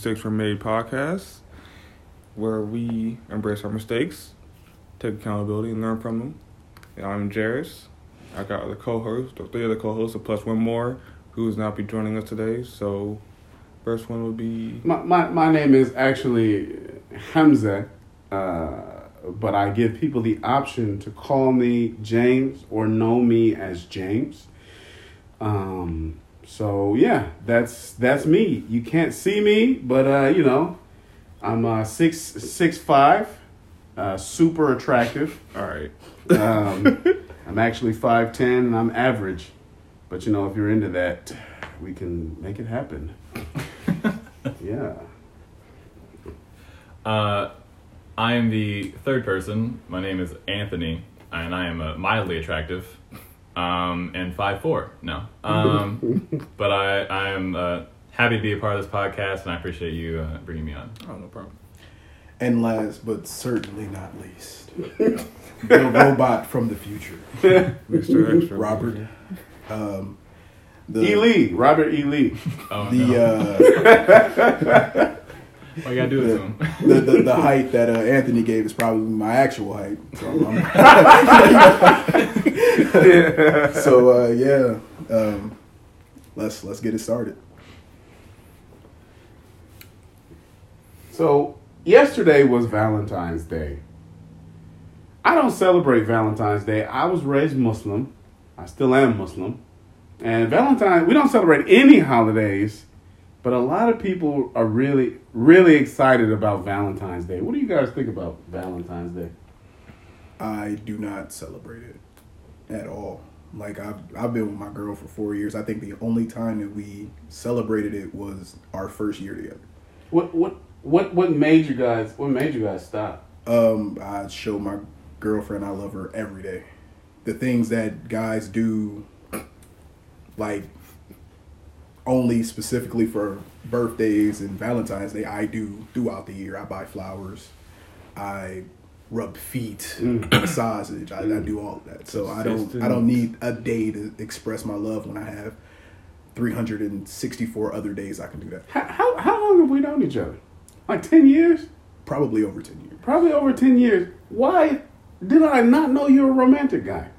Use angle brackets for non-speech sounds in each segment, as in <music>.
Mistakes Were Made podcast, where we embrace our mistakes, take accountability, and learn from them. And I'm Jairus. I got the co-host, or three other co-hosts, plus one more, who is not be joining us today. So, first one will be My, my, my name is actually Hamza, uh, but I give people the option to call me James or know me as James. Um, so yeah, that's that's me. You can't see me, but uh, you know, I'm uh, six six five, uh, super attractive. all right. Um, I'm actually five ten, and I'm average. But you know, if you're into that, we can make it happen. <laughs> yeah. Uh, I am the third person. My name is Anthony, and I am uh, mildly attractive, um, and five four. No, <laughs> um, but I I am uh, happy to be a part of this podcast, and I appreciate you uh, bringing me on. Oh, no problem. And last but certainly not least, the robot from the future, <laughs> Mr. Extra. Robert. Um, the E. Lee, Robert E. Lee. Oh, the, no. uh, <laughs> All you gotta do is um, the, the the height that uh, Anthony gave is probably my actual height. So, I'm- <laughs> so uh, yeah, um, let's let's get it started. So yesterday was Valentine's Day. I don't celebrate Valentine's Day. I was raised Muslim. I still am Muslim. And Valentine, we don't celebrate any holidays, but a lot of people are really, really excited about Valentine's Day. What do you guys think about Valentine's Day? I do not celebrate it at all. Like I've I've been with my girl for four years. I think the only time that we celebrated it was our first year together. What, what, what, what made you guys? What made you guys stop? Um, I show my girlfriend I love her every day. The things that guys do, like only specifically for birthdays and Valentine's Day, I do throughout the year. I buy flowers, I rub feet, mm. massage. I, I mm. do all of that. So I don't I don't need a day to express my love when I have 364 other days I can do that. How, how, how long have we known each other? Like 10 years? Probably over 10 years. probably over 10 years. Why did I not know you're a romantic guy?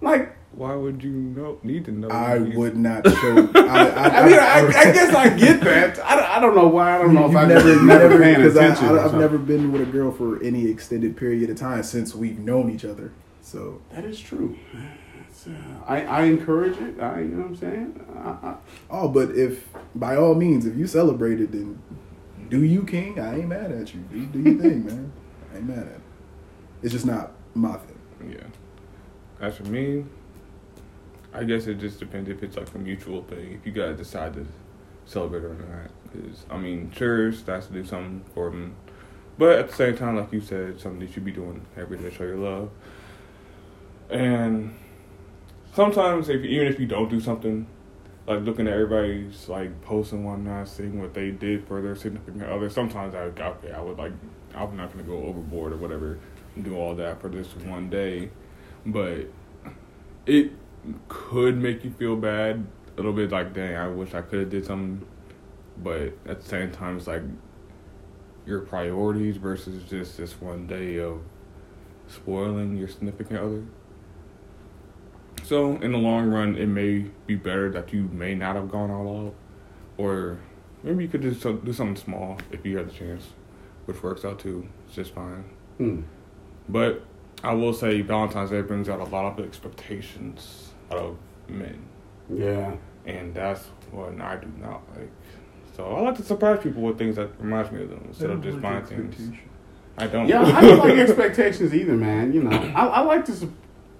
Like, Why would you know, need to know? I you- would not <laughs> show. I, I, I mean, I, I guess I get that. I, don't- I don't know why. I don't know if You've I never, just you never never, paying because I, attention. or I, I've never been with a girl for any extended period of time since we've known each other. So That is true. Uh, I, I encourage it. I, you know what I'm saying? I, I, Oh, but if by all means, if you celebrate it, then do you, King? I ain't mad at you. Do, do your thing, man. I ain't mad at it. It's just not my thing. Yeah. As for me, I guess it just depends if it's like a mutual thing. If you guys decide to celebrate or not. Because, I mean, sure, that's to do something for them. But at the same time, like you said, something you should be doing every day to show your love. And sometimes, if even if you don't do something, like looking at everybody's like posts and whatnot, seeing what they did for their significant other, sometimes I okay, I would like, I'm not gonna go overboard or whatever, do all that for this one day, but it could make you feel bad a little bit. Like, dang, I wish I could have did something, but at the same time, it's like your priorities versus just this one day of spoiling your significant other. So in the long run, it may be better that you may not have gone all out, or maybe you could just do something small if you had the chance, which works out too. It's just fine. hmm. But I will say Valentine's Day brings out a lot of expectations of men, Yeah. and that's what I do not like. So I like to surprise people with things that reminds me of them instead of just buying things. I don't. Yeah, I don't like <laughs> expectations either, man. You know, I, I like to, su-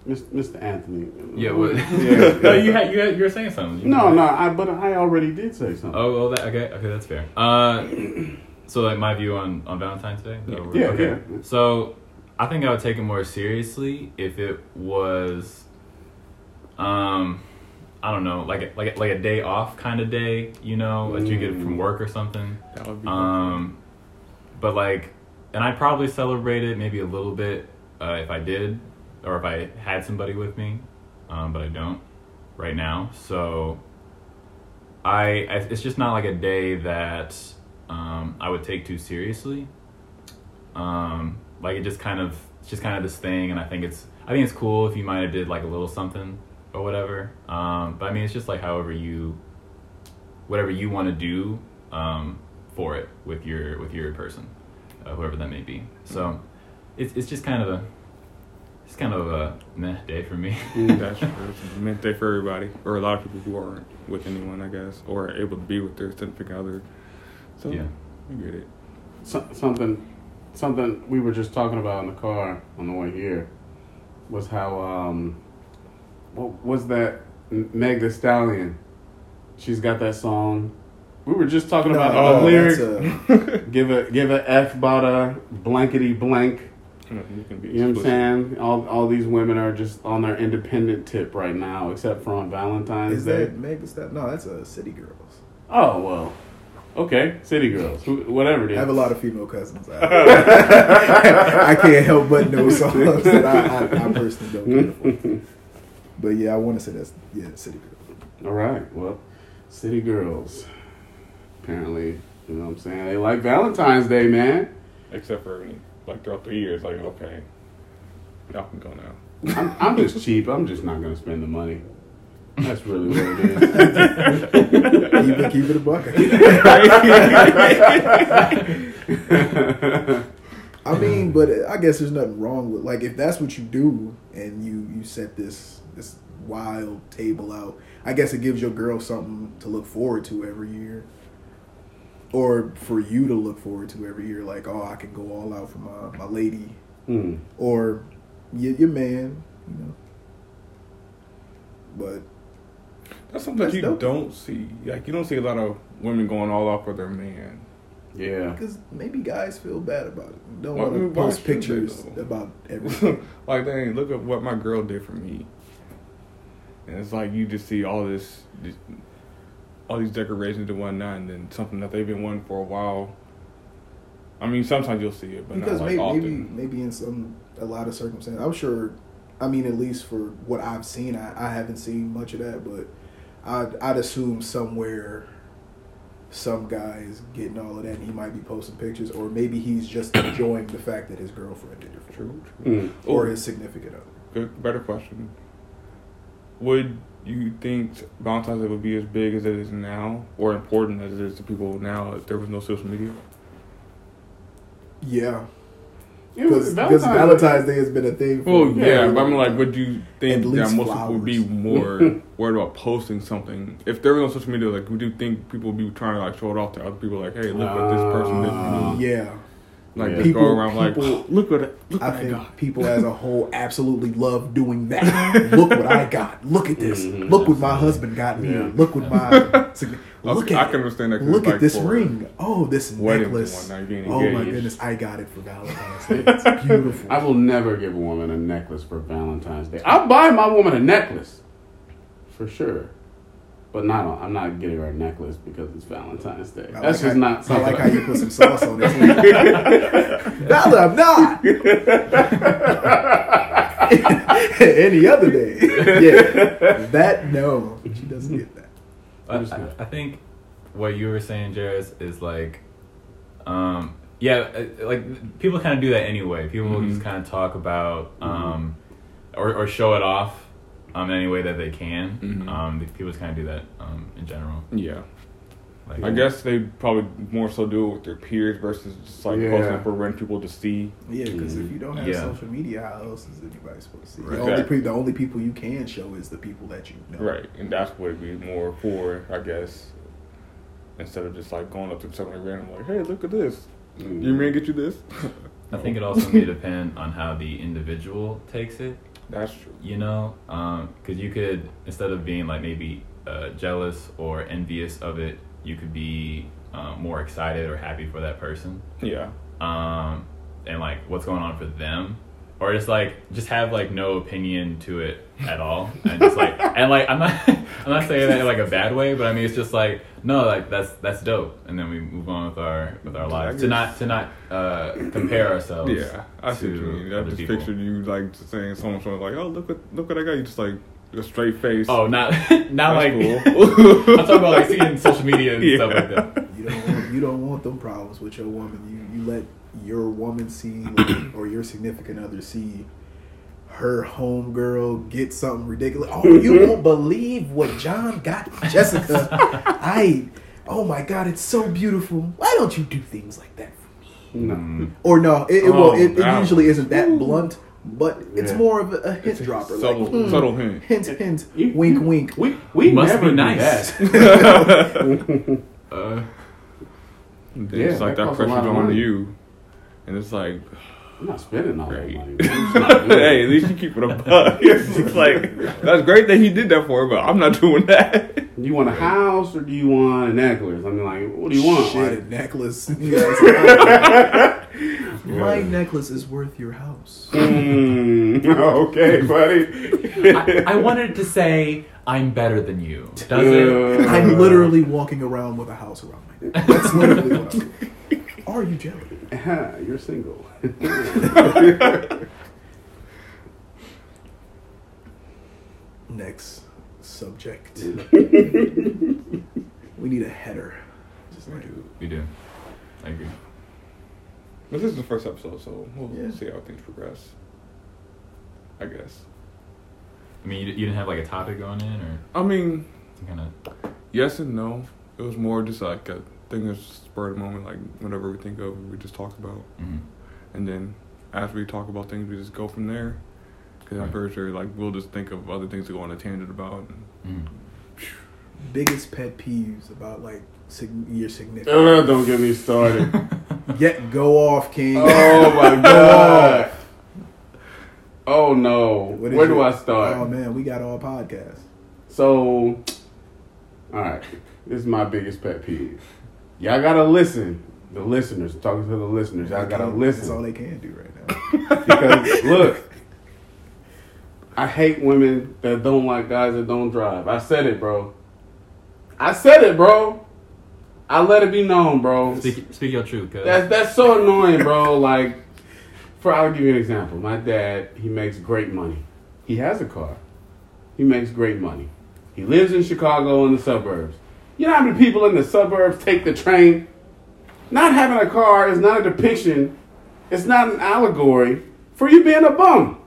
Mr. Anthony. yeah, what? <laughs> Yeah. no, you had you had, you were saying something. You No, no, I, but I already did say something. Oh, well, that, okay, okay, that's fair. Uh, <clears throat> so like my view on on Valentine's Day. Is that what we're- Yeah, okay. yeah. So I think I would take it more seriously if it was, um, I don't know, like a, like a, like a day off kind of day, you know, that you get from work or something. That would be Um, but like, and I'd probably celebrate it maybe a little bit uh, if I did, or if I had somebody with me, um, but I don't right now. So I, I, it's just not like a day that um, I would take too seriously. Um, like it just kind of it's just kind of this thing, and I think it's I think it's cool if you might have did like a little something or whatever. Um, but I mean, it's just like however you, whatever you want to do um, for it with your with your person, uh, whoever that may be. So it's it's just kind of a it's kind of a meh day for me. <laughs> That's <laughs> true. It's a meant day for everybody, or a lot of people who aren't with anyone, I guess, or are able to be with their significant other. So Yeah. I get it. So, something, something we were just talking about in the car on the way here was how um, what was that M- Meg The Stallion? She's got that song. We were just talking about No, the lyric. that's, <laughs> uh, give a give a f about a blankety blank. You You know what I'm saying? All all these women are just on their independent tip right now, except for on Valentine's Is Day. that Meg Thee Stallion? No, that's a City Girls. Oh well, okay, City Girls, who, whatever it I have a lot of female cousins. I, <laughs> <laughs> I can't help but know songs that I, I, I personally don't care for. But yeah, I want to say that's yeah, City Girls. All right, well, City Girls. Apparently, you know what I'm saying? They like Valentine's Day, man. Except for like throughout the years, like okay, y'all can go now. I'm, I'm just cheap. I'm just not gonna spend the money. That's really what it is. keep it, keep it a bucket. I mean, but I guess there's nothing wrong with like if that's what you do and you you set this this wild table out. I guess it gives your girl something to look forward to every year, or for you to look forward to every year. Like, oh, I can go all out for my my lady, Hmm. or your, your man, you know. But That's something That's you dope. don't see. Like you don't see a lot of women going all out for their man. Yeah. because maybe guys feel bad about it. Don't Why- want to post pictures about <laughs> everything. like, dang, look at what my girl did for me. And it's like you just see all this, this all these decorations and whatnot, and then something that they've been wanting for a while. I mean, sometimes you'll see it, but because not like maybe, often. maybe maybe in some a lot of circumstances i'm sure i mean at least for what i've seen i, I haven't seen much of that but I'd, I'd assume somewhere some guy is getting all of that and he might be posting pictures or maybe he's just <coughs> enjoying the fact that his girlfriend did it for him True, true. Hmm. or his significant other Good, better question. Would you think Valentine's Day would be as big as it is now, or important as it is to people now if there was no social media? yeah because Valentine's- valentine's day has been a thing for Well, yeah, Yeah. but I'm like, would you think At that least most people would be more <laughs> worried about posting something if there was no social media? Like, would you think people would be trying to like show it off to other people? Like, hey, look what this person did for me. yeah Like, Yeah. People- go around like, people- look what it, look I what I think got. people as a <laughs> whole absolutely love doing that. Look what I got. Look at this. Mhm. Look what my husband got me. Yeah. Look what my <laughs> look Okay, I at can understand that. Look it's at like this ring. Oh, this necklace. whatnot, you're Oh my goodness, I got it for Valentine's Day. <laughs> It's beautiful. I will never give a woman a necklace for Valentine's Day. I'll buy my woman a necklace, for sure. But not I'm not getting her a necklace because it's Valentine's Day. I That's like just how, not I something. like how you put some sauce on it. <laughs> Val, I'm not. <laughs> Any other day. <laughs> Yeah. That no. She doesn't get that. I, I, I think what you were saying, Jairus, is like, um, yeah, uh, like people kind of do that anyway. People will Mhm. just kind of talk about, um, or, or show it off um, in any way that they can. Mhm. Um, people just kind of do that um, in general. Yeah, Like, I guess they probably more so do it with their peers versus just like Yeah. posting for random people to see. Yeah, because if you don't have Yeah. social media, how else is anybody supposed to see? Right. The, only pe- the only people you can show is the people that you know. Right, and that's what it'd be more for, I guess. Instead of just like going up to somebody random, like, "Hey, look at this. Mm. You mean get you this?" I think it <laughs> also may depend on how the individual takes it. That's true. you know because you could instead of being like maybe uh, jealous or envious of it you could be um, more excited or happy for that person Yeah, um, and like what's going on for them or just like just have like no opinion to it at all and just like and like i'm not <laughs> i'm not saying that in like a bad way but i mean it's just like no like that's that's dope and then we move on with our with our lives to not to not uh compare ourselves yeah. I see what you mean. I just people. pictured you like saying someone someone like, "Oh, look what look what I got." You just like a straight face. Oh, not <laughs> not That's like cool. <laughs> I'm talking about like seeing social media and Yeah. stuff like that. You don't want, you don't want them problems with your woman. You you let your woman see like, <clears throat> or your significant other see her homegirl get something ridiculous. Oh, you won't believe what John got Jessica. <laughs> I oh my god, it's so beautiful. Why don't you do things like that for me? No. Or no, it, it, Oh, well, it, it usually isn't that blunt, but it's Yeah. more of a, a hint dropper. Subtle, like, hmm, subtle hint. hint, hint, You- wink, you- wink. We we Must never be nice. that. <laughs> <laughs> Uh, Yeah, it's like that that, costs pressure's on money. you, and it's like, I'm not spending all that money. It's not <laughs> good. hey, at least you keep it a <laughs> buck. It's like that's great that he did that for her, but I'm not doing that. Do you want a house or do you want a necklace? I mean, like, what do you want? Shit, Like, a necklace. <laughs> Yes. My necklace is worth your house. mm, okay, buddy. I, I wanted to say I'm better than you. Does it? Uh, I'm literally walking around with a house around my neck. That's literally what I'm doing. Are you jealous? <laughs> You're single. <laughs> Next subject. <laughs> we need a header. Just We like, do. We do. I agree. But this is the first episode, so we'll Yeah. see how things progress. I guess. I mean, you, you didn't have like a topic going in, or I mean, kind of. yes and no. It was more just like a thing that's spur of the moment, like whatever we think of, we just talk about, Mm-hmm. and then after we talk about things, we just go from there. Because I'm Right. pretty sure, like, we'll just think of other things to go on a tangent about. And Mm. biggest pet peeves about like sig- your significant. Uh, don't get me started. <laughs> Get go off, King. Oh my <laughs> god. Oh no. What is Where do I start? Oh man, we got all podcasts. So, all right, this is my biggest pet peeve. Y'all gotta listen. The listeners, talking to the listeners, y'all gotta listen. That's all they can do right now. <laughs> Because look, I hate women that don't like guys that don't drive. I said it, bro. I said it, bro. I let it be known, bro. Speak, speak your truth, cuz. That's that's so annoying, bro. Like, for I'll give you an example. My dad, he makes great money. He has a car. He makes great money. He lives in Chicago in the suburbs. You know how many people in the suburbs take the train? Not having a car is not a depiction. It's not an allegory for you being a bum.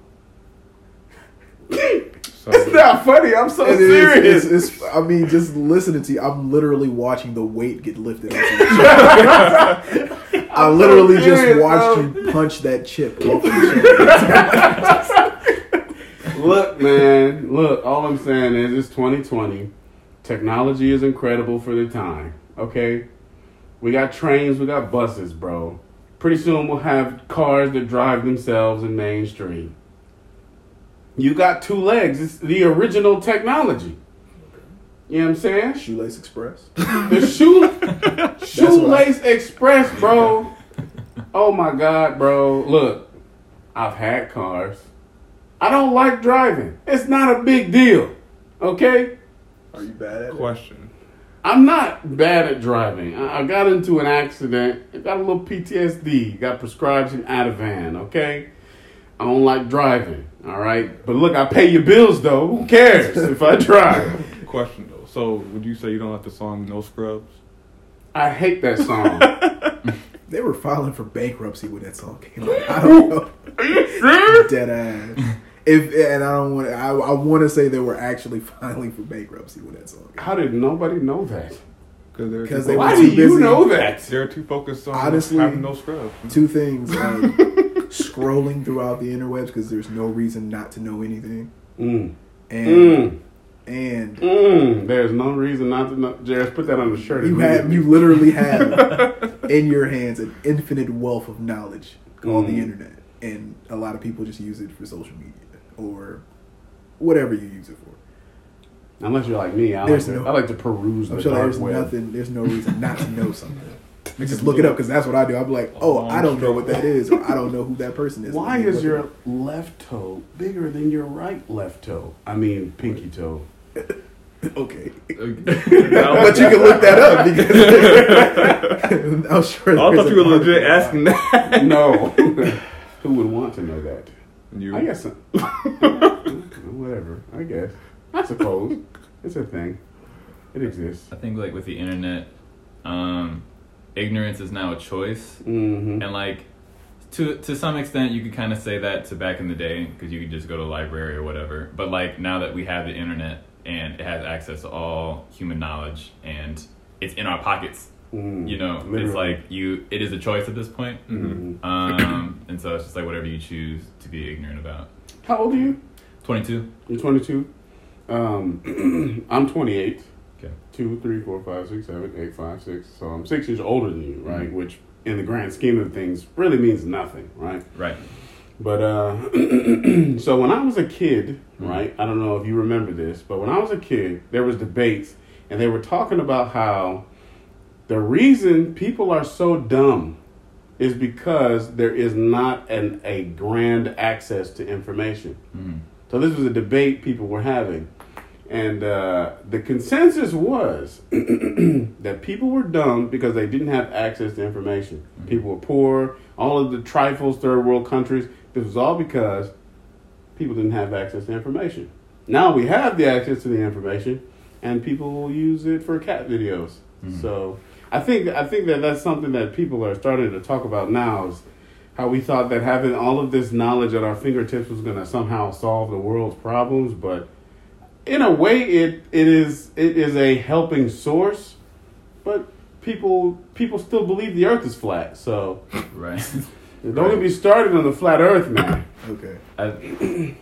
It's not funny. I'm so It is- serious. it's- it's- I mean, just listening to you, I'm literally watching the weight get lifted. off your chest. <laughs> I literally so just serious, watched bro. you punch that chip off. <laughs> Look, man, look, all I'm saying is it's 2020. Technology is incredible for the time, okay? We got trains, we got buses, bro. Pretty soon we'll have cars that drive themselves in Main Street. You got two legs. It's the original technology. You know what I'm saying? Shoelace Express. The shoe <laughs> shoelace express, bro. Oh my god, bro. Look, I've had cars. I don't like driving. It's not a big deal. Okay? Are you bad at it? question. I'm not bad at driving. I I got into an accident. I got a little PTSD. Got prescribed some Ativan, okay? I don't like driving, all right? But look, I pay your bills though. Who cares <laughs> if I drive? Question though. So, would you say you don't like the song "No Scrubs"? I hate that song. <laughs> They were filing for bankruptcy when that song came out. <laughs> I don't know. Are you sure? Dead ass. If and I don't want. I, I want to say they were actually <laughs> filing for bankruptcy when that song. Came. How did nobody know that? Because they're 'Cause too they Why were do too you busy. know that? They're too focused on Honestly, having no scrubs. Two things: like, <laughs> scrolling throughout the interwebs because there's no reason not to know anything, Mm. and Mm. and Mm. There's no reason not to know. Jairus, put that on the shirt. you have you literally have <laughs> in your hands an infinite wealth of knowledge called the Mm. internet, and a lot of people just use it for social media or whatever you use it for. Unless you're like me, I like, There's to, I like to peruse I'm the sure dark there's web. nothing. There's no reason not to know something. <laughs> Just look it up because that's what I do. I'm like, oh, I don't know what that is, or I don't know who that person is. Why is your left toe bigger than your right left toe? I mean, pinky toe. <laughs> okay? Okay. but you can look that up because <laughs> I'm sure. I thought you were legit asking that. no. Who would want to know that? You. I guess. <laughs> Whatever. I guess. I suppose. It's a thing. It exists. I think like with the internet, um, ignorance is now a choice, Mm-hmm. and like to to some extent you could kind of say that to back in the day because you could just go to the library or whatever. But like now that we have the internet and it has access to all human knowledge and it's in our pockets, Mm-hmm. you know, it's like you it is a choice at this point. Mm-hmm. Um, <clears throat> and so it's just like whatever you choose to be ignorant about. How old are you? Twenty two. You're 22. Um, <clears throat> I'm 28. Okay. Two, three, four, five, six, seven, eight, five, six. So I'm six years older than you, right? Mhm. Which, in the grand scheme of things, really means nothing, right? Right. But uh, <clears throat> so when I was a kid, right? I don't know if you remember this, but when I was a kid, there was debates, and they were talking about how the reason people are so dumb is because there is not an a grand access to information. Mhm. So this was a debate people were having, and uh, the consensus was <clears throat> that people were dumb because they didn't have access to information. People were poor. All of the trifles, third world countries. This was all because people didn't have access to information. Now we have the access to the information, and people will use it for cat videos. Mhm. So I think I think that that's something that people are starting to talk about now. Is how we thought that having all of this knowledge at our fingertips was going to somehow solve the world's problems, but in a way, it it is it is a helping source, but people people still believe the Earth is flat. So <laughs> Right. <laughs> don't get me started on the flat Earth, man. Okay. I,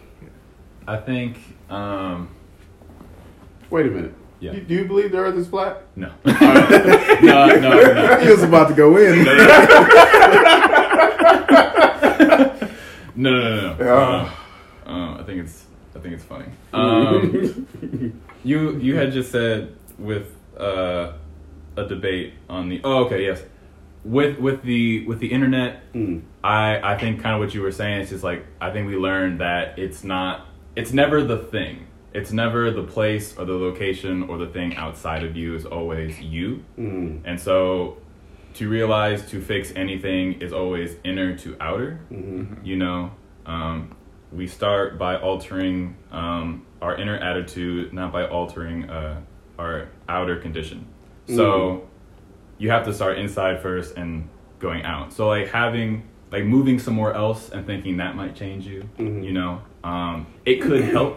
I think. Um, Wait a minute. Yeah. Do, do you believe the Earth is flat? no. <laughs> no. No. No. <laughs> he was about to go in. No, no, no, no. Yeah. Uh, uh, I think it's I think it's funny. Um, <laughs> you you had just said with uh, a debate on the oh okay yes with with the with the internet Mm. I I think kind of what you were saying is just like I think we learned that it's not it's never the thing it's never the place or the location or the thing outside of you is always you. Mm. and so to realize to fix anything is always inner to outer Mhm. you know? Um, we start by altering um, our inner attitude not by altering uh, our outer condition. So you have to start inside first and going out. So like having like moving somewhere else and thinking that might change you Mhm. you know? Um, it could help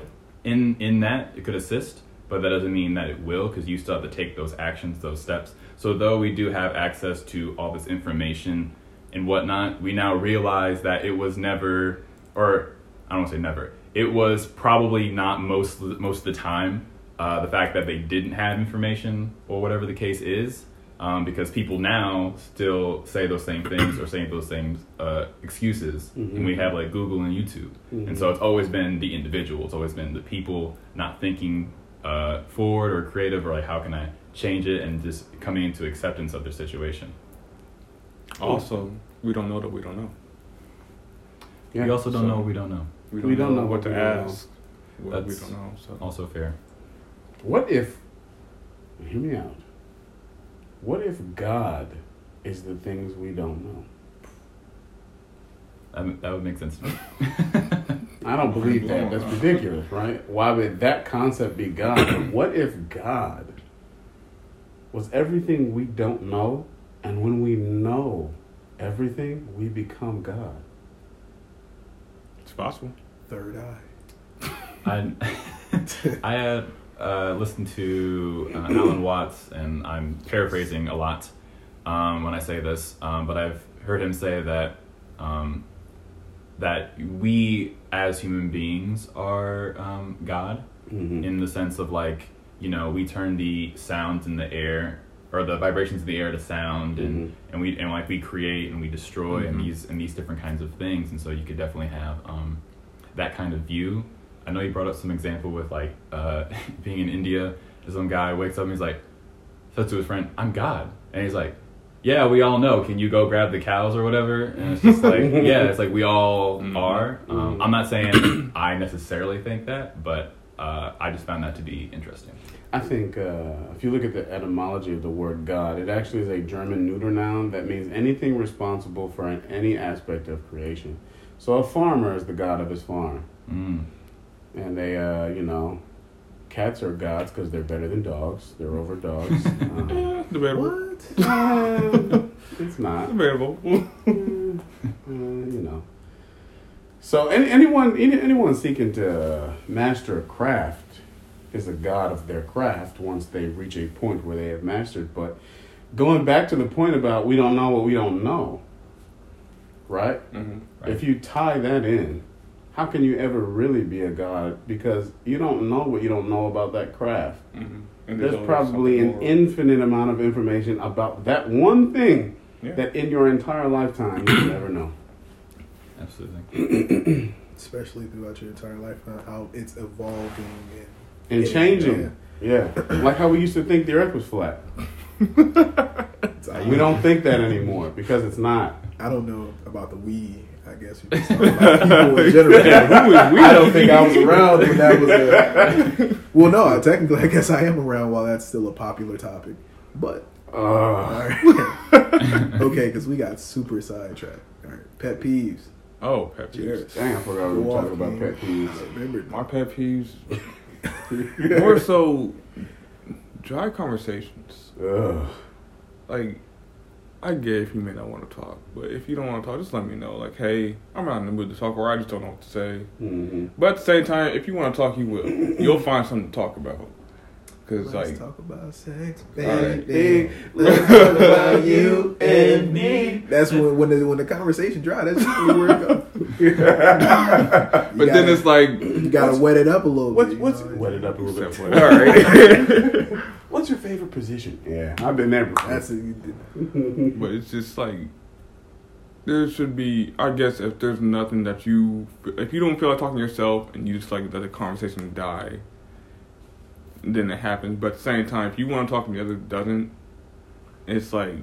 in in that it could assist but that doesn't mean that it will because you still have to take those actions those steps. So though we do have access to all this information and whatnot we now realize that it was never or i don't want to say never it was probably not most most of the time uh, the fact that they didn't have information or whatever the case is um, because people now still say those same things or say those same uh, excuses and we have like google and youtube and so it's always been the individual it's always been the people not thinking uh, forward or creative or like how can i change it and just coming into acceptance of their situation Also, we don't know that we don't know. Yeah. we also don't so- know what we don't know We We don't know what what to we don't know. ask. What we don't know. So also fair What if, hear me out, what if God is the things we don't know? that, would- that would make sense to me I don't believe that. That's ridiculous, right? Why would that concept be God? But what if God was everything we don't know, and when we know everything, we become God? it's possible. Third eye. <laughs> I <laughs> I had uh, listened to uh, Alan Watts, and I'm paraphrasing a lot um, when I say this, um, but I've heard him say that um, that we as human beings are um, God Mm-hmm. in the sense of like you know we turn the sounds in the air or the vibrations in the air to sound and and we and like we create and we destroy and Mhm. these and these different kinds of things and so you could definitely have um, that kind of view i know you brought up some example with like uh, <laughs> being in india some guy wakes up and he's like says to his friend i'm god and he's like yeah we all know can you go grab the cows or whatever and it's just like <laughs> yeah it's like we all Mhm. are um, Mhm. i'm not saying <coughs> i necessarily think that but uh, i just found that to be interesting I think uh, if you look at the etymology of the word God, it actually is a German neuter noun that means anything responsible for an, any aspect of creation. So a farmer is the god of his farm. mm. And they, uh, you know, cats are gods because they're better than dogs. They're over dogs. <laughs> Um, The What? uh, it's not. Debatable. Mm, <laughs> uh, you know. So any, anyone any, anyone seeking to master a craft is a god of their craft once they reach a point where they have mastered. But going back to the point about we don't know what we don't know, right? hmm Right. If you tie that in, how can you ever really be a god? Because you don't know what you don't know about that craft. hmm And There's always probably an more. infinite amount of information about that one thing Yeah. that in your entire lifetime you'll never know. <coughs> Absolutely. <coughs> especially throughout your entire life, uh, how it's evolving and And Yeah. changing. <coughs> Yeah. Like how we used to think the earth was flat. <laughs> We don't think that anymore because it's not. I don't know about the we. I guess you're just talking about people in <laughs> general. Who is we? I don't think I was around when that was. A, well, no, technically, I guess I am around while that's still a popular topic. But Uh, right, <laughs> okay, because we got super sidetracked. All right, pet peeves. Oh, pet peeves. Cheers. dang, I forgot we were talking about pet peeves. I remembered. My pet peeves, <laughs> more so, dry conversations. Ugh. Like, I get if you may not want to talk, but if you don't want to talk, just let me know. Like, hey, I'm not in the mood to talk, or I just don't know what to say. Mhm. But at the same time, if you want to talk, you will. You'll find something to talk about. Cause Let's like, talk about sex, All right. baby. Let's talk about you and me. That's when when the when the conversation dry. That's usually where it goes. <laughs> but then it's like, you gotta wet it up a little What's bit. you what's know? wet it up a little bit? all right. <laughs> What's your favorite position? Yeah, I've been there before. That's it. <laughs> But it's just like there should be. I guess if there's nothing that you, if you don't feel like talking to yourself and you just like let the conversation die, then it happens. But at the same time, if you want to talk and the other doesn't, it's like,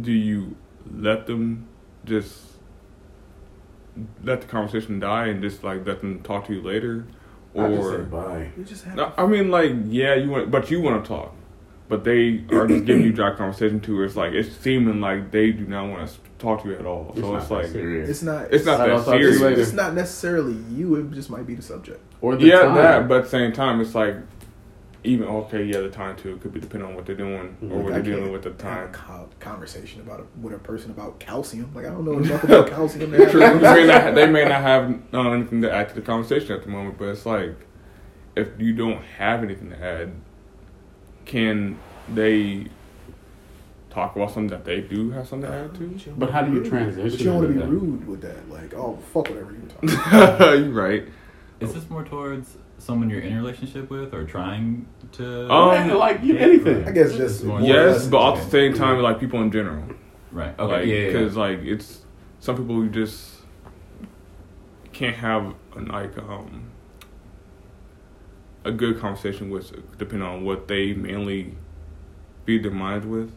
do you let them just let the conversation die and just like let them talk to you later, or I just or said bye. You just have no, I mean, like, yeah, you want, but you want to talk, but they are just giving you dry conversation too. Where it's like it's seeming like they do not want to talk to you at all. So it's like, serious. It's not. it's not that talk to you serious. later. It's not necessarily you. It just might be the subject. or the Yeah, time. that. But at the same time, it's like even okay, yeah, the time too it could be depending on what they're doing or Mhm. what they're dealing with at the have time. a conversation about a, with a person about calcium. Like I don't know enough about <laughs> calcium. to True. a may not, they may not have uh, anything to add to the conversation at the moment, but it's like if you don't have anything to add, can they talk about something that they do have something to add to? But how do you transition But you don't want to be rude with that. Like, oh, fuck whatever you talk. You're <laughs> right. Is this more towards someone you're in a relationship with or trying to? Um, Yeah, like you, anything. I guess just More- more Yes, but at the same time, like people in general. Right. Okay. Like, yeah. yeah, yeah. Because like it's some people who just can't have a, like um a good conversation with, depending on what they mainly feed their minds with.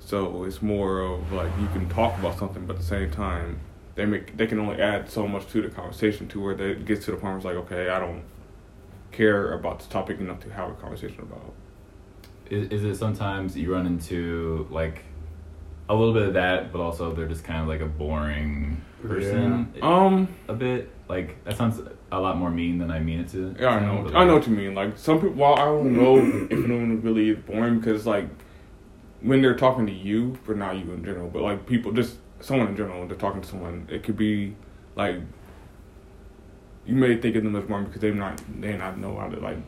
So it's more of like you can talk about something, but at the same time, they make they can only add so much to the conversation to where they it gets to the point where it's like, okay, I don't care about the topic enough to have a conversation about. Is, is it sometimes you run into like a little bit of that, but also they're just kind of like a boring person Um. a bit? Like that sounds a lot more mean than I mean it to. Yeah, I know. but, I know what you mean. Like some people, well, I don't know <clears throat> if anyone really is boring because like when they're talking to you, but not you in general, but like people, just someone in general, when they're talking to someone, it could be like you may think of them as boring because they not they not know how to like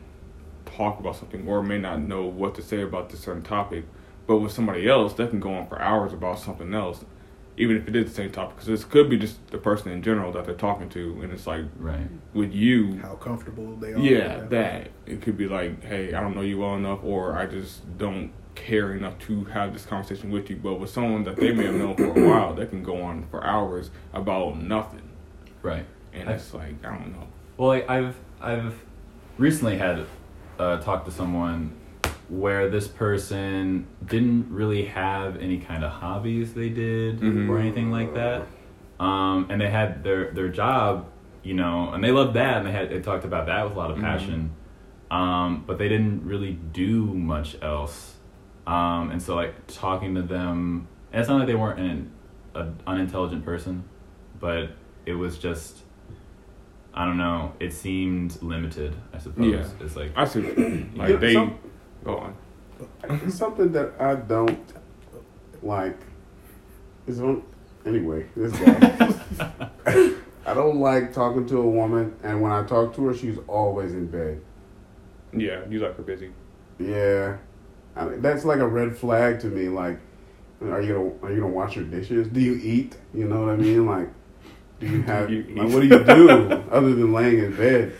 talk about something or may not know what to say about this certain topic. But with somebody else, they can go on for hours about something else, even if it is the same topic. Because this could be just the person in general that they're talking to, and it's like Right. with you, how comfortable they are. yeah, with that. It could be like, hey, I don't know you well enough, or I just don't care enough to have this conversation with you. But with someone that they may have known for a while, they can go on for hours about nothing. Right. And I- it's like, I don't know. Well, I, I've I've recently had uh, talked to someone where this person didn't really have any kind of hobbies they did Mhm. or anything like that, um, and they had their their job, you know, and they loved that, and they had they talked about that with a lot of Mhm. passion, um, but they didn't really do much else, um, and so like talking to them, and it's not like they weren't an, an unintelligent person, but it was just I don't know. It seemed limited. I suppose. Yeah. It's like I see. what you Like they some- go on. It's something that I don't like. Is on anyway. This guy. <laughs> I don't like talking to a woman, and when I talk to her, she's always in bed. Yeah, you like her busy. Yeah, I mean, that's like a red flag to me. Like, are you gonna are you gonna wash your dishes? Do you eat? You know what I mean? Like, do you <laughs> have you like what do you do <laughs> other than laying in bed?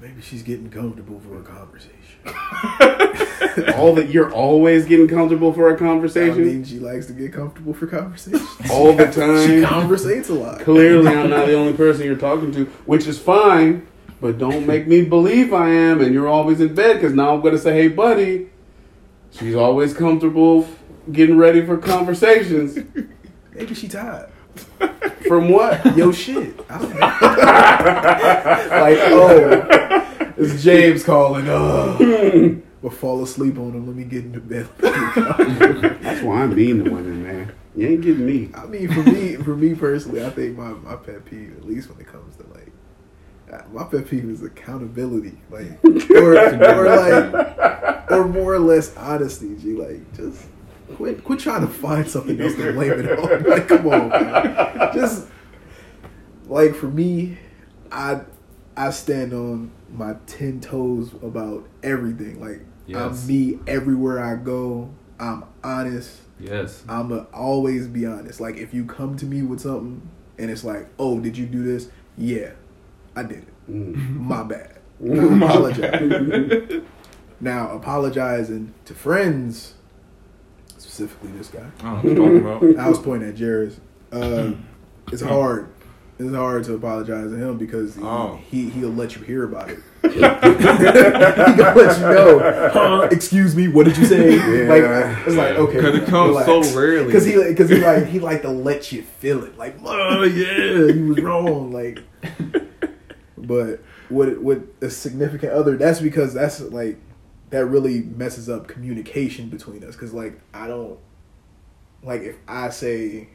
Maybe she's getting comfortable for a conversation. <laughs> All that you're always getting comfortable for a conversation I mean, she likes to get comfortable for conversations. all the time. she conversates a lot. Clearly, I'm not the only person you're talking to, which is fine. But don't make me believe I am, and you're always in bed. Because now I'm gonna say, "Hey, buddy." She's always comfortable getting ready for conversations. Maybe she tired. <laughs> From what? Yo, shit. I don't know. <laughs> like, oh, it's James calling. Oh, we'll fall asleep on him. Let me get into bed. <laughs> That's why I'm mean to women, man. You ain't getting me. I mean, for me, for me personally, I think my, my pet peeve, at least when it comes to like, uh, my pet peeve is accountability, like, or, or like, or more or less honesty. G, like, just quit, quit trying to find something else to blame it on. <laughs> Like, come on, man. just like for me, I I stand on my ten toes about everything. Like, Yes. I'm me everywhere I go. I'm honest. Yes. I'ma always be honest. Like if you come to me with something and it's like, oh, did you do this? Yeah, I did it. Mm. My bad. <laughs> I apologize. now apologizing to friends, specifically this guy. I don't know what you're talking about. I was pointing at Jairus. Uh, it's hard. It's hard to apologize to him because he, Oh. he he'll let you hear about it. <laughs> he gonna let you know. Huh? <laughs> Excuse me. What did you say? Yeah. Like it's like okay. Because it comes so rarely. Because he because he like he like to let you feel it. Like oh yeah, you was wrong. Like, <laughs> but with with a significant other, that's because that's like that really messes up communication between us. Because like I don't like if I say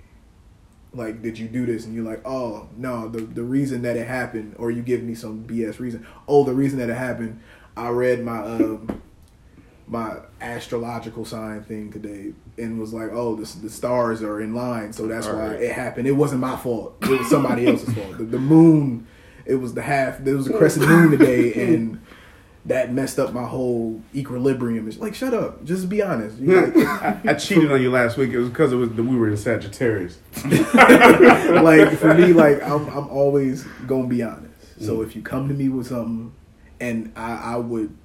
like did you do this and you're like oh no the the reason that it happened or you give me some BS reason oh the reason that it happened I read my um my astrological sign thing today and was like oh the, the stars are in line so that's why Alright. it happened it wasn't my fault it was somebody else's fault the, the moon it was the half there was a crescent moon today and that messed up my whole equilibrium it's like shut up just be honest <laughs> like- I, I cheated on you last week. It was because it was we were in Sagittarius. <laughs> like for me, <laughs> like I'm I'm always gonna be honest. Mm. So if you come to me with something, and I, I would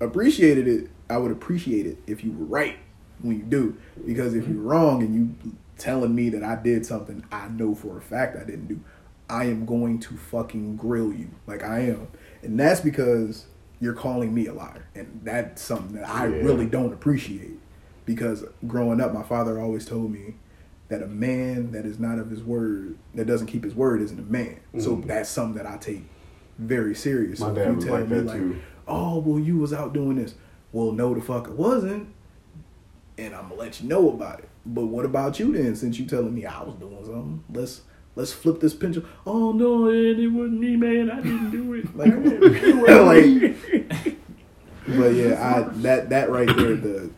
appreciate it, I would appreciate it if you were right when you do. Because if you're wrong and you telling me that I did something I know for a fact I didn't do, I am going to fucking grill you like I am, and that's because you're calling me a liar, and that's something that I Yeah. really don't appreciate. Because growing up, my father always told me that a man that is not of his word, that doesn't keep his word, isn't a man. So Mhm. that's something that I take very serious. My so dad you was tell like me that like, too. oh well, you was out doing this. Well, no, the fuck I wasn't, and I'm gonna let you know about it. But what about you then? Since you telling me I was doing something, let's let's flip this pendulum. Oh no, it, it wasn't me, man. I didn't do it. <laughs> Like, like, but yeah, I that that right there, the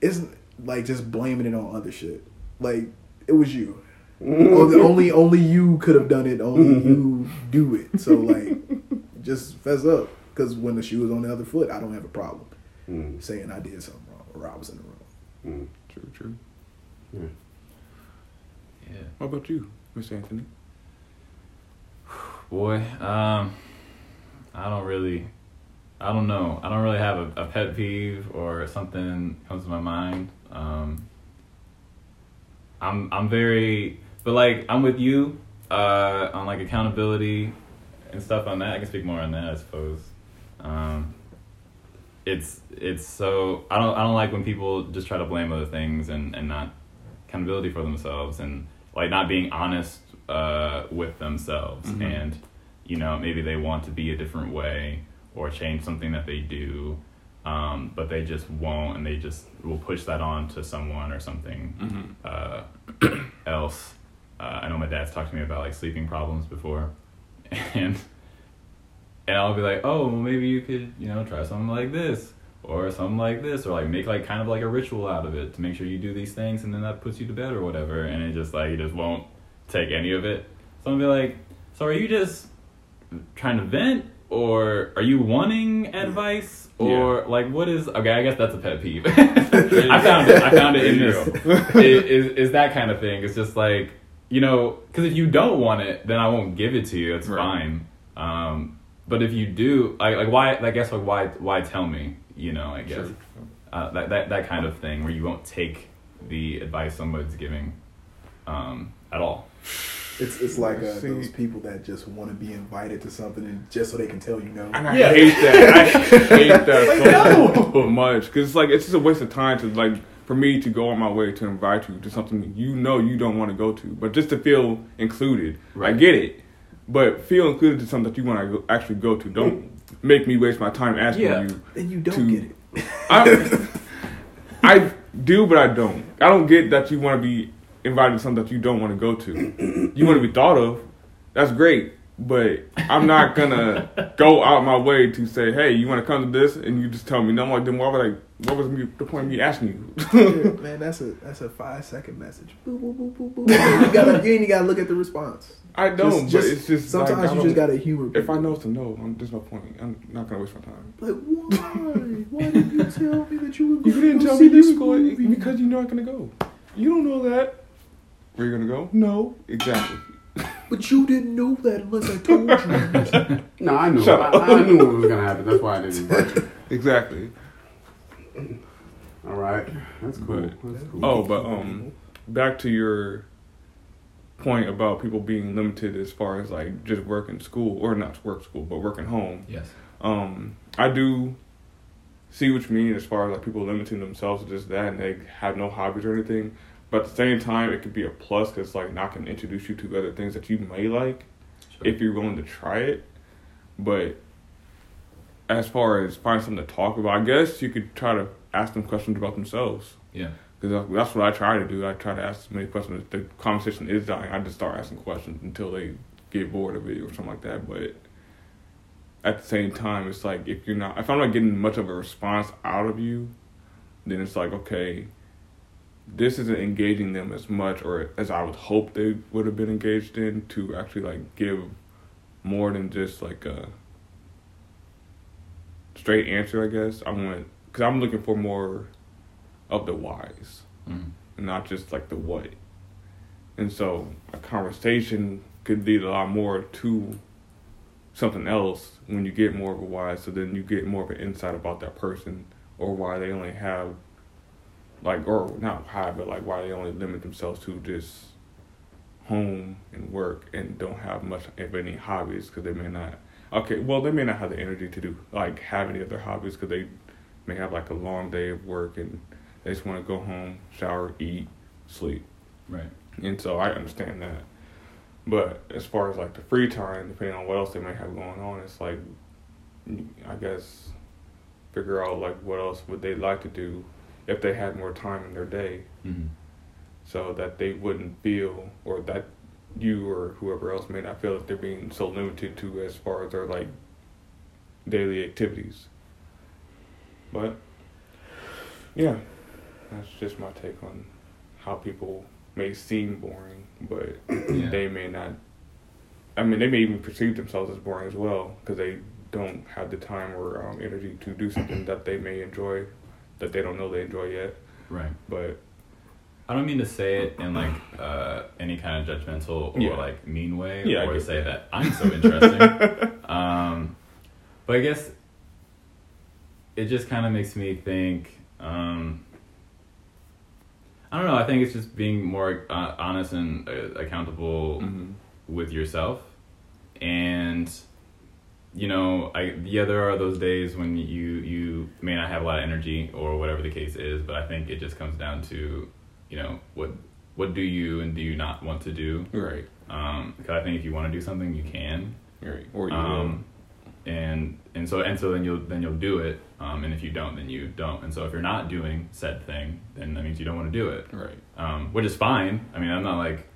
isn't like just blaming it on other shit. Like it was you. <laughs> only, only only you could have done it. Only you do it. So like, just fess up. Because when the shoe is on the other foot, I don't have a problem Mm, saying I did something wrong or I was in the wrong. mm. True, true. Yeah. Yeah. What about you, Mr. Anthony? Boy, um, I don't really, I don't know. I don't really have a, a pet peeve or something comes to my mind. Um, I'm I'm very, but like I'm with you uh, on like accountability and stuff on that. I can speak more on that, I suppose. Um, it's it's so I don't I don't like when people just try to blame other things and and not accountability for themselves and like not being honest uh, with themselves Mhm. and you know maybe they want to be a different way or change something that they do um, but they just won't and they just will push that on to someone or something Mm-hmm. uh, <clears throat> else. Uh, I know my dad's talked to me about like sleeping problems before, <laughs> and and I'll be like, oh, well, maybe you could you know try something like this, or something like this, or like make like kind of like a ritual out of it to make sure you do these things, and then that puts you to bed or whatever. And it just like you just won't take any of it. So I'm be like, so are you just trying to vent, or are you wanting advice, or like what is? Okay, I guess that's a pet peeve. <laughs> I found it. I found it in this. is, <laughs> is is that kind of thing. It's just like you know, because if you don't want it, then I won't give it to you. It's Right. fine. Um, but if you do, like, like why? I guess like why? Why tell me? You know, I guess Sure. uh, that that that kind of thing where you won't take the advice someone's giving um, at all. It's it's like uh, those people that just want to be invited to something and just so they can tell you no. And I Yeah. hate that. I <laughs> hate that so much because it's like it's just a waste of time to like for me to go on my way to invite you to something you know you don't want to go to, but just to feel included. I get it, but feel included to something that you want to actually go to. Don't make me waste my time asking Yeah. you. Then you don't to- get it. I, <laughs> I do, but I don't. I don't get that you want to be invited to something that you don't want to go to. You want to be thought of. That's great, but I'm not gonna <laughs> go out my way to say, "Hey, you want to come to this?" And you just tell me no. I'm like, then why would I? What was me, the point of me asking you? <laughs> Man, that's a that's a five second message. Boop, boop, boop, boop, boop. you gotta you ain't gotta look at the response. I don't. Just- but just- it's just sometimes like, you just gotta humor. If I know it's a no, I'm, there's no point. I'm not gonna waste my time. like why? Why did you tell me that you were? You gonna didn't go tell see me this this school because you're not gonna go. You don't know that. Where you gonna go? No, exactly. But you didn't know that unless I told you. <laughs> No, I knew. I. I knew what was gonna happen. That's why I didn't invite. <laughs> Exactly. All right, that's cool. But- That's cool. Oh, but um, back to your point about people being limited as far as like just working school or not work school, but working home. Yes. Um, I do see what you mean as far as like people limiting themselves to just that and they have no hobbies or anything. But at the same time, it could be a plus because like not can introduce you to other things that you may like if you're willing to try it. But as far as finding something to talk about, I guess you could try to ask them questions about themselves. Yeah. Because that's what I try to do. I try to ask as many questions. If the conversation is dying, I just start asking questions until they get bored of it or something like that. But at the same time, it's like if you're not, if I'm not getting much of a response out of you, then it's like okay, this isn't engaging them as much or as I would hope they would have been engaged in to actually like give more than just like a straight answer. I guess I want because I'm looking for more of the whys Mm. not just like the what. And so a conversation could lead a lot more to something else when you get more of a why. So then you get more of an insight about that person or why they only have like or not high, but like why they only limit themselves to just home and work and don't have much of any hobbies because they may not. Okay, well they may not have the energy to do like have any other hobbies because they may have like a long day of work and they just want to go home, shower, eat, sleep. Right. And so I understand that. But as far as like the free time, depending on what else they may have going on, it's like, I guess, figure out like what else would they like to do if they had more time in their day Mm-hmm. so that they wouldn't feel or that you or whoever else may not feel that they're being so limited to as far as their like daily activities. But yeah, that's just my take on how people may seem boring, but <coughs> Yeah. they may not. I mean, they may even perceive themselves as boring as well because they don't have the time or um, energy to do something that they may enjoy that they don't know they enjoy yet. Right. But I don't mean to say it in like uh, any kind of judgmental or Yeah. like mean way, Yeah, or to say that I'm so interesting. <laughs> um, but I guess it just kind of makes me think. Um, I don't know. I think it's just being more uh, honest and uh, accountable mhm. with yourself, and you know, I yeah, there are those days when you you may not have a lot of energy or whatever the case is, but I think it just comes down to you know what what do you and do you not want to do? right, Um, because I think if you want to do something, you can. right, or you Um, and and so and so then you'll then you'll do it. Um, and if you don't, then you don't. And so if you're not doing said thing, then that means you don't want to do it. right, Um, which is fine. I mean, I'm not like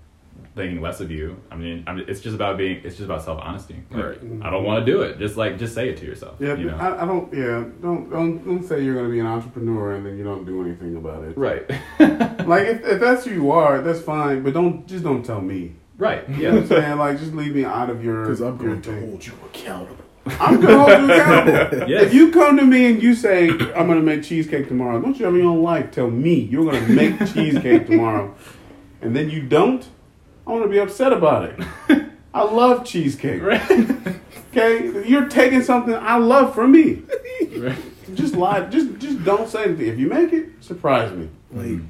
thinking less of you. I mean, I mean, it's just about being. It's just about self honesty. Right. I don't want to do it. Just like just say it to yourself. Yeah, You know? I, I don't. Yeah, don't don't don't say you're going to be an entrepreneur and then you don't do anything about it. right. <laughs> Like if, if that's who you are, that's fine. But don't just don't tell me. right. You know what I'm Yeah. saying? Like just leave me out of your. Because I'm your going to hold you accountable. I'm gonna hold you accountable. <laughs> Yes. If you come to me and you say I'm gonna make cheesecake tomorrow, don't you have your own life? Tell me you're gonna make <laughs> cheesecake tomorrow, and then you don't. I want to be upset about it. I love cheesecake. Right. Okay, you're taking something I love from me. Just lie. Just just don't say anything. If you make it, surprise me. Like,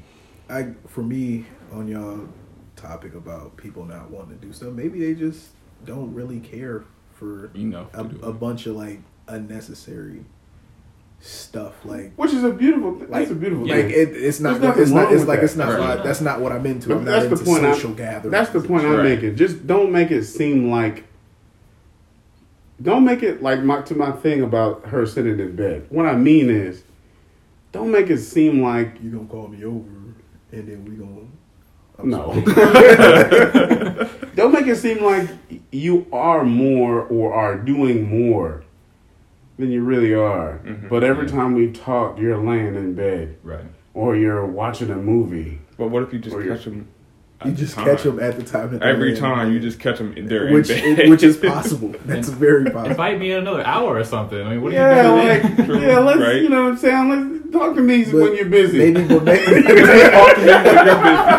I for me on y'all topic about people not wanting to do stuff, maybe they just don't really care for You know. a, a bunch of like unnecessary stuff. Like, Which is a beautiful. like That's a beautiful Like thing. it, it's not. There's nothing It's not. It's with like that. it's not. Right. what- That's not what I'm into. But I'm not that's the into point I'm- social gatherings. That's the point I'm Right. making. Just don't make it seem like. Don't make it like my to my thing about her sitting in bed. What I mean is, don't make it seem like you're gonna call me over, and then we gonna. I'm no. <laughs> don't make it seem like you are more or are doing more than you really are. Mhm. But every Yeah. time we talk, you're laying in bed Right. or you're watching a movie. But what if you just Or catch them? You just catch them at the time. That they're every in, time. You just catch them. They're which in bed. which is <laughs> possible. That's very possible. Invite me in another hour or something. I mean, what are you doing? like <laughs> yeah, let's right? you know what I'm saying. Let's talk to me But when you're busy. Maybe, but maybe,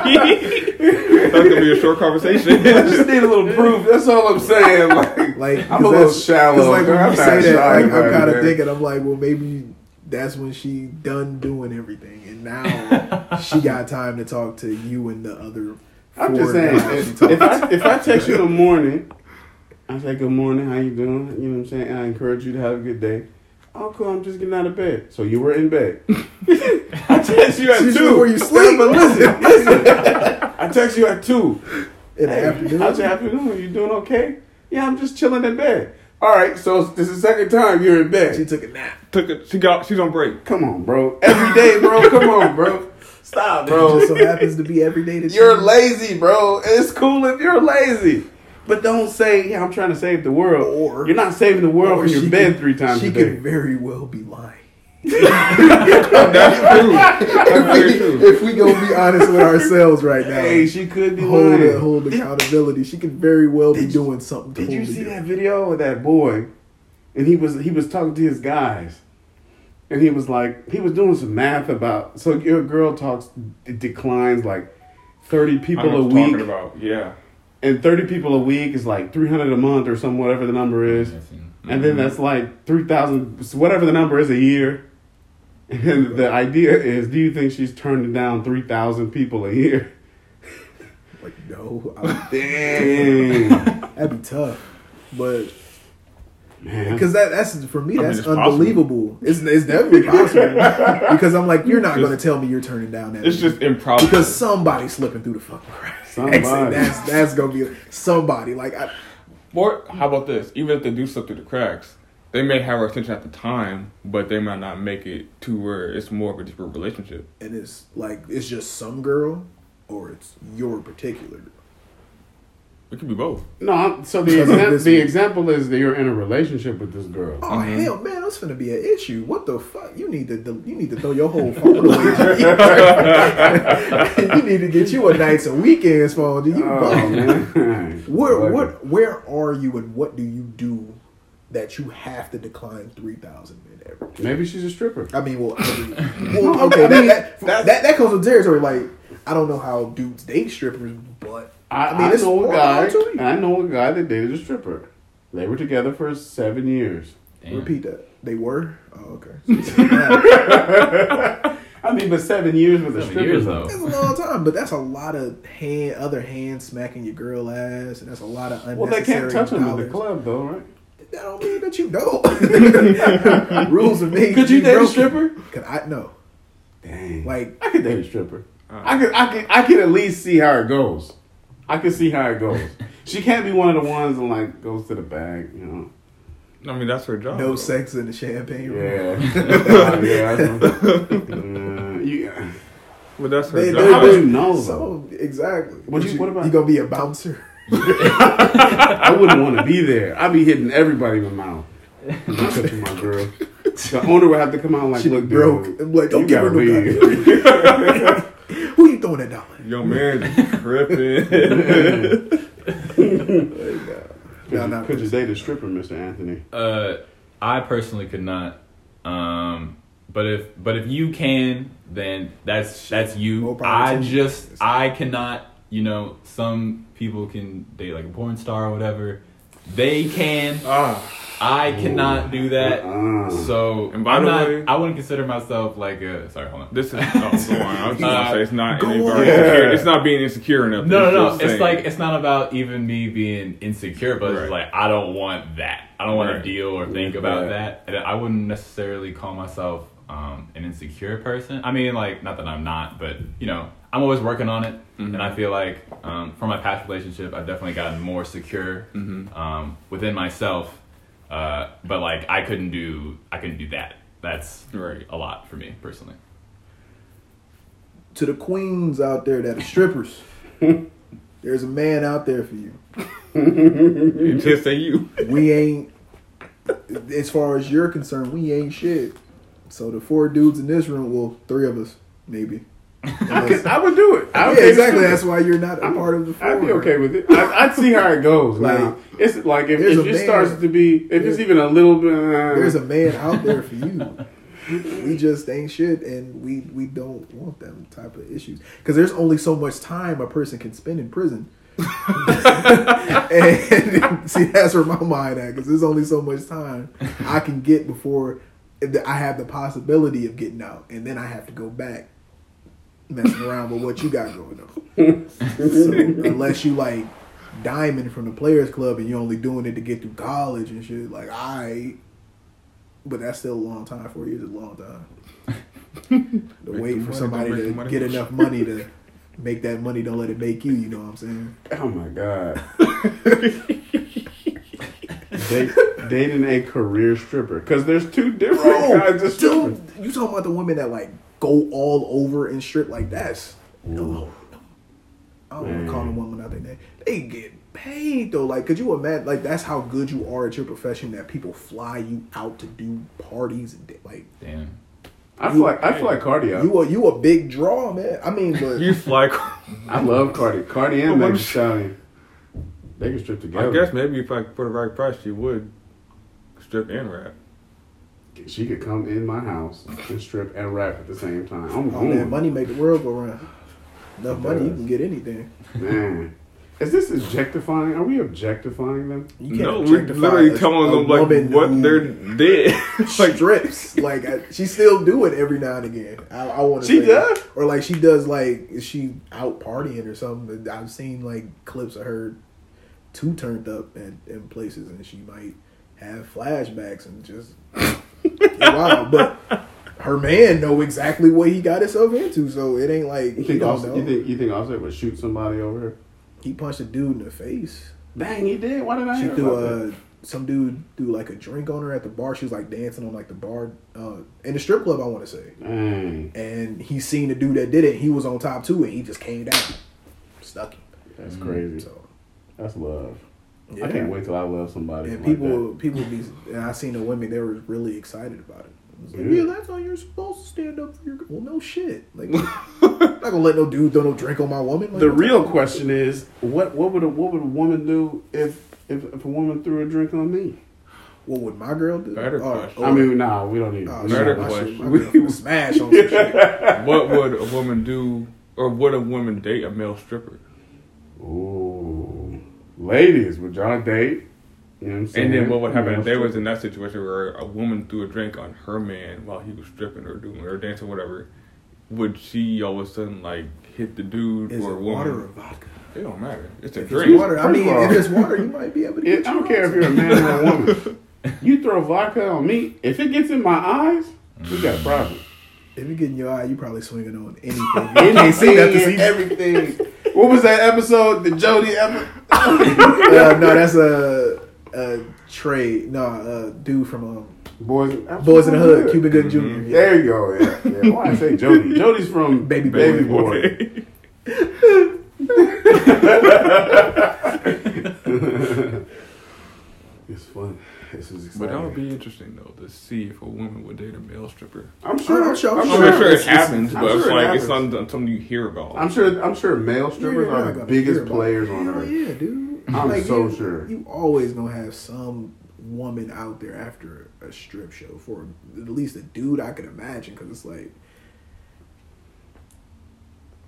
That's gonna be a short conversation. <laughs> I just need a little proof. That's all I'm saying. Like, like I'm a little shallow. Like when I'm you say that, like, I'm kind of thinking, I'm like, well, maybe that's when she done doing everything, and now she <laughs> got time to talk to you and the other. I'm just saying. If, if I if I text you in the morning, I say good morning. How you doing? You know what I'm saying. I encourage you to have a good day. Oh, cool. I'm just getting out of bed. So you were in bed. <laughs> I text you at She's two. where you sleep. <laughs> But listen, listen. I text you at two. in the Hey, afternoon. How's your afternoon? You doing okay? Yeah, I'm just chilling in bed. All right, so this is the second time you're in bed. She took a nap. Took it. She got. She's on break. Come on, bro. Every day, bro. Come on, bro. Stop, It bro. just so happens to be every day that You're she, lazy, bro. It's cool if you're lazy. But don't say, yeah, I'm trying to save the world. Or- you're not saving the world or from your bed could- three times She a day. could very well be lying. That's true. That's very if, true. we, if we gonna be honest with ourselves right now, Hey, she could be hold lying. hold accountability. She could very well be you- doing something. Did you see that video of that boy? And he was he was talking to his guys, and he was like he was doing some math about so your girl talks it declines like thirty I people know a what week, talking about. Yeah. and thirty people a week is like three hundred a month or some whatever the number is. And then that's like 3,000, whatever the number is a year. And then the idea is do you think she's turning down 3,000 people a year? Like no, I, <laughs> Dang. that'd be tough. But Man. because that that's for me I mean, that's it's possible. unbelievable. It's it's definitely possible <laughs> because I'm like you're not going to tell me you're turning down that. It's many. just improbable. because somebody's slipping through the fucking cracks. <laughs> Somebody. That's that's gonna be somebody. Like I, Or how about this? Even if they do slip through the cracks, they may have our attention at the time, but they might not make it to where it's more of a deeper relationship. and it's like it's just some girl or it's your particular. girl. It could be both. No, I'm- so the, Because of exam- the example is that you're in a relationship with this girl. Oh mm-hmm. hell, man, that's gonna be an issue. What the fuck? You need to you need to throw your whole phone away. <laughs> you need to get you a nights and weekends phone. Do you? Oh, man. Where Bugging. what where are you and what do you do that you have to decline three thousand men every? Maybe she's a stripper. I mean, well, I mean, <laughs> well okay, that, that, that that comes with territory. Like, I don't know how dudes date strippers, but I, I mean, I know a guy. power to you. I know a guy that dated a stripper. They were together for seven years. repeat that. They were. Oh, okay. <laughs> I mean, but seven years with a stripper years, though. though. That's a long time, but that's a lot of hand, other hand smacking your girl ass, and that's a lot of unnecessary. Well, they can't touch him at the club though, right? That don't mean that you don't. <laughs> Rules are made. Could to you be date a stripper? Could I no? Dang. Like I could date a stripper. I could, I could, I could at least see how it goes. I could see how it goes. <laughs> she can't be one of the ones that like goes to the bag, you know. I mean, that's her job. no though. sex in the champagne room. Yeah, Uh, <laughs> yeah. I- uh, you, But that's her They, job. they, How would you know, some though? of- exactly. What you- what about- you gonna be a bouncer? I wouldn't want to be there. I'd be hitting everybody in the mouth. Touching my girl. The owner would have to come out and like, She look, broke. dude, I'm like, don't you give her no leave. goddamn- <laughs> Who you throwing that dollar? Yo, man, tripping. <laughs> <laughs> No, not Could you date a stripper, Mr. Anthony? Uh, I personally could not. Um, but if but if you can, then that's that's you. More I just I cannot. You know, some people can date like a porn star or whatever. They can. ah, I cannot do that. Uh-uh. So And by I'm the not. way- I wouldn't consider myself like a. Sorry, hold on. this is. Oh, go on. I was just gonna <laughs> Uh, say it's not. any on. Yeah. insecure. It's not being insecure enough. No, no, no. It's saying. like it's not about even me being insecure, but it's like I don't want that. I don't want Right. to deal or think Yeah. about that. And I wouldn't necessarily call myself um, an insecure person. I mean, like not that I'm not, but you know, I'm always working on it, Mhm. and I feel like um, from my past relationship, I've definitely gotten more secure Mhm. um, within myself. Uh, but like I couldn't do, I couldn't do that. That's Right. a lot for me personally. To the queens out there that are strippers, <laughs> there's a man out there for you. You just say you. We ain't, as far as you're concerned, we ain't shit. So the four dudes in this room, well, three of us, maybe. I, I would do it. I yeah, would exactly. That's why you're not a I'm- part of the 4 I'd be okay with it. I, I'd see how it goes. Like, it's like if, if it man- starts to be, if it's there's- even a little bit. Uh, There's a man out there for you. <laughs> We just ain't shit, and we we don't want them type of issues because there's only so much time a person can spend in prison. <laughs> and <laughs> see, that's where my mind at because there's only so much time I can get before I have the possibility of getting out, and then I have to go back messing around with what you got going on. so unless you like diamond from the players club and you're only doing it to get through college and shit, like I. But that's still a long time. Four years is a long time. to Make wait for money, somebody to the money. get enough money to make that money. Don't let it make you. You know what I'm saying? Oh my god. <laughs> Date, dating a career stripper because there's two different Bro, kinds of strippers. dude, you talking about the women that like go all over and strip like that's no, no, no. I don't want to call Man. them women out their name. They get paid though. Like, could you imagine? Like, that's how good you are at your profession that people fly you out to do parties and like Damn. I feel like I feel like Cardi. you are you a big draw, man. I mean, but <laughs> You like. <laughs> I love Cardi. Cardi and Megan Stallion. They can strip together. I guess maybe if I for the right price, she would strip and rap. She could come in my house and strip and rap at the same time. I'm oh going. man, money make the world go round. Enough It money, you can get anything. Man, is this objectifying? Are we objectifying them? You can't No, we're objectify literally telling them like what who they're did. like <laughs> strips. Like I, she still do it every now and again. I, I want to. She does? or like she does. Like is she out partying or something? I've seen like clips of her too turned up in, in places, and she might have flashbacks and just <laughs> wow. But her man know exactly what he got himself into, so it ain't like You think Offset, you think you think Offset would shoot somebody over her? he punched a dude in the face. Dang, he did. Why did I She hear threw about that? uh some dude threw like a drink on her at the bar. She was like dancing on like the bar uh, in the strip club. I want to say. Dang, and he seen the dude that did it. He was on top too, and he just came down, stuck him. that's crazy. So That's love. Yeah. I can't wait till I love somebody. And like people, that. people be, and I seen the women. They were really excited about it. It was like, Yeah. yeah, that's how you're supposed to stand up for your. Well, no shit. Like, <laughs> I'm not gonna let no dude throw no drink on my woman. Like, The real question is, what what would a what would a woman do if if, if a woman threw a drink on me? What would my girl do? Better Or- question. or- I mean, nah, we don't need. oh, we shit, Better my shit, question. my girl smash on some <laughs> shit. what would a woman do, or would a woman date a male stripper? Ooh, ladies, would y'all date? You know what I'm saying? And then what would happen Male if they was stripper. in that situation where a woman threw a drink on her man while he was stripping or doing or dancing, whatever? Would she all of a sudden like hit the dude Is or it a water or woman? vodka? It don't matter. It's a If drink. it's water, I mean, if it's water, you might be able to. It, Get I don't care if you're a man or a woman. <laughs> You throw vodka on me, if it gets in my eyes, we got mm. a problem. If you get in your eye, you probably swinging on anything. <laughs> You can't see that everything. What was that episode? The Jody episode? <laughs> uh, no, that's a, a Trey. No, a dude from um, Boys, Boyz n the Hood, Cuba Gooding Jr. Mhm. Yeah. There you go. Yeah, yeah. Why I say Jody? <laughs> Jody's from Baby Baby Boy. Boy. <laughs> it's fun. This is But that would be interesting though to see if a woman would date a male stripper. I'm sure. I'm sure- I'm I'm sure, sure, sure it it's- it's- happens, I'm but it's sure it like it's happens. not something you hear about. I'm sure. I'm sure male strippers You're the biggest players it. on Hell earth. Yeah, dude. I'm so you, sure. You always gonna have some woman out there after a strip show for at least a dude I could imagine because it's like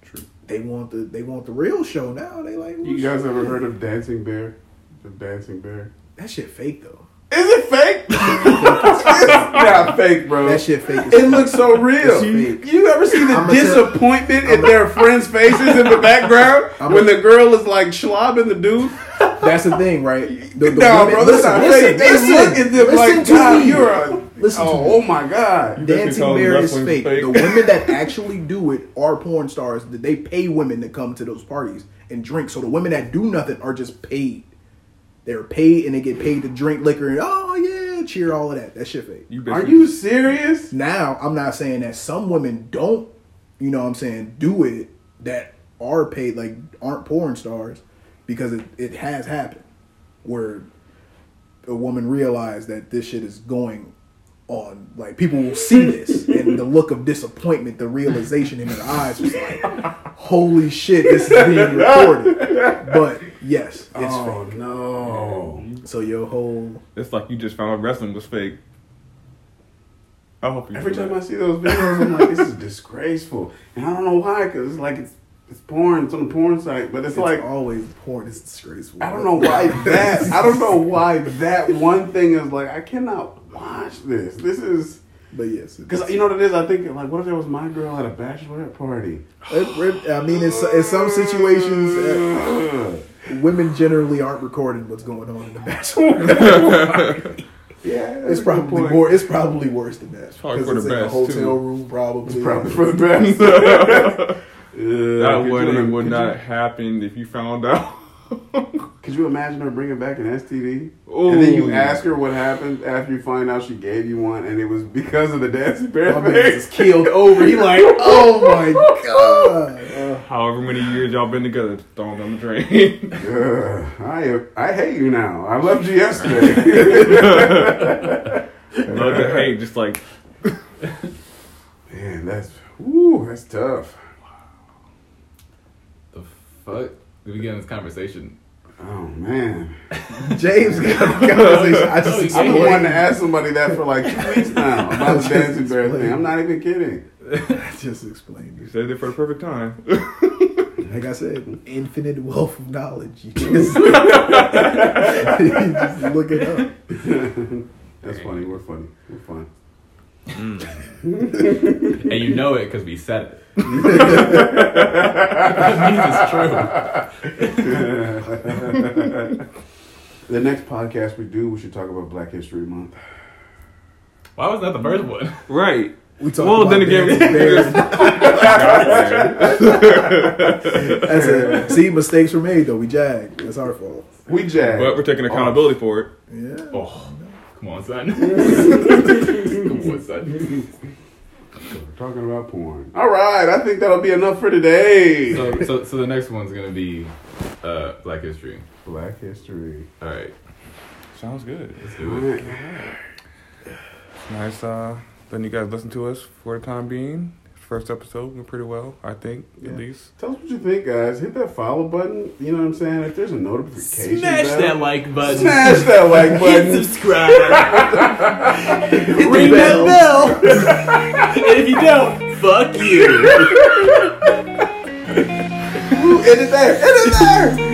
True. they want the they want the real show now. They like You guys ever heard of Dancing Bear? The Dancing Bear. That shit fake though. Is it fake? <laughs> it's not fake, bro. That shit fake. It fuck. looks so real. It's fake. You ever see the I'ma tell- disappointment in their friends' faces in the background I'ma- when the girl is like schlobbing the dude? That's the thing, right? The, the <laughs> no, women- bro, that's not fake. They listen, look at them listen like, to God, me. you're a. Listen to oh, me. oh my God. Dancing telling Bear is fake. fake. The women that actually do it are porn stars. That they pay women to come to those parties and drink. So the women that do nothing are just paid. They're paid and they get paid to drink liquor and oh yeah, cheer all of that. That shit fake. You Are you serious? Now I'm not saying that some women don't, you know, what I'm saying do it that are paid like aren't porn stars because it, it has happened where a woman realized that this shit is going on like people will see this <laughs> and the look of disappointment the realization in her eyes was like holy shit this is being recorded but yes it's oh fake no. so your whole It's like you just found out wrestling was fake. I hope you. Every time that. I see those videos, I'm like, this is disgraceful, and I don't know why, because it's like it's it's porn, it's on the porn site, but it's, it's like always porn it's disgraceful I don't know why that I <laughs> don't know why that one thing is like I cannot watch this. This is but yes because you know what it is. I think like, what if there was my girl at a bachelorette party? It- it- I mean, in, so- in some situations, uh, <sighs> Ugh. <laughs> women generally aren't recording what's going on in the bachelor. <laughs> yeah, it's that's a good probably more. It's probably worse than that. probably 'Cause for it's the in a hotel too. room, probably. It's probably for the <laughs> best. <laughs> Uh, that could would you- would could not You, happen if you found out. Could you imagine her bringing back an STD? Ooh. And then you ask her what happened after you find out she gave you one, and it was because of the dancing bear My man is face. keeled <laughs> over. He like, oh my god. Uh, However many years y'all been together, thrown down the drain. Ugh, I I hate you now. I loved you yesterday. <laughs> Love to hate, just like Man, that's woo, that's tough. Wow. The fuck? Did we get in this conversation? Oh man, James got a conversation. I just I've been wanting to ask somebody that for like two weeks now <laughs> about the dancing bear thing. I'm not even kidding. I <laughs> just explained you said it for the perfect time. <laughs> Like I said, infinite wealth of knowledge. You just, you just look it up. That's funny. We're funny. We're fun. Mm. <laughs> And you know it because we said it. <laughs> that means it's true. The next podcast we do, we should talk about Black History Month. Why wasn't that the first one? right. We talked Well, about then again, dancing bears. but That's it. See, mistakes were made though. We jagged. That's our fault. We jagged. But we're taking accountability for it. Yeah. Oh, come on, son. <laughs> come on, son. We're talking about porn. All right, I think that'll be enough for today. So, so, so the next one's gonna be uh, Black History. Black History. All right, Sounds good. let's do it. right. Nice. Uh, letting you guys listen to us for the time being. First episode went pretty well, I think, Yeah. at least. Tell us what you think, guys. Hit that follow button. You know what I'm saying? If there's a notification, Smash bell, that like button. Smash that like <laughs> button. <laughs> Hit subscribe. Hit Ring the that bell. and if you don't, fuck you. Ooh, it is there. It is there.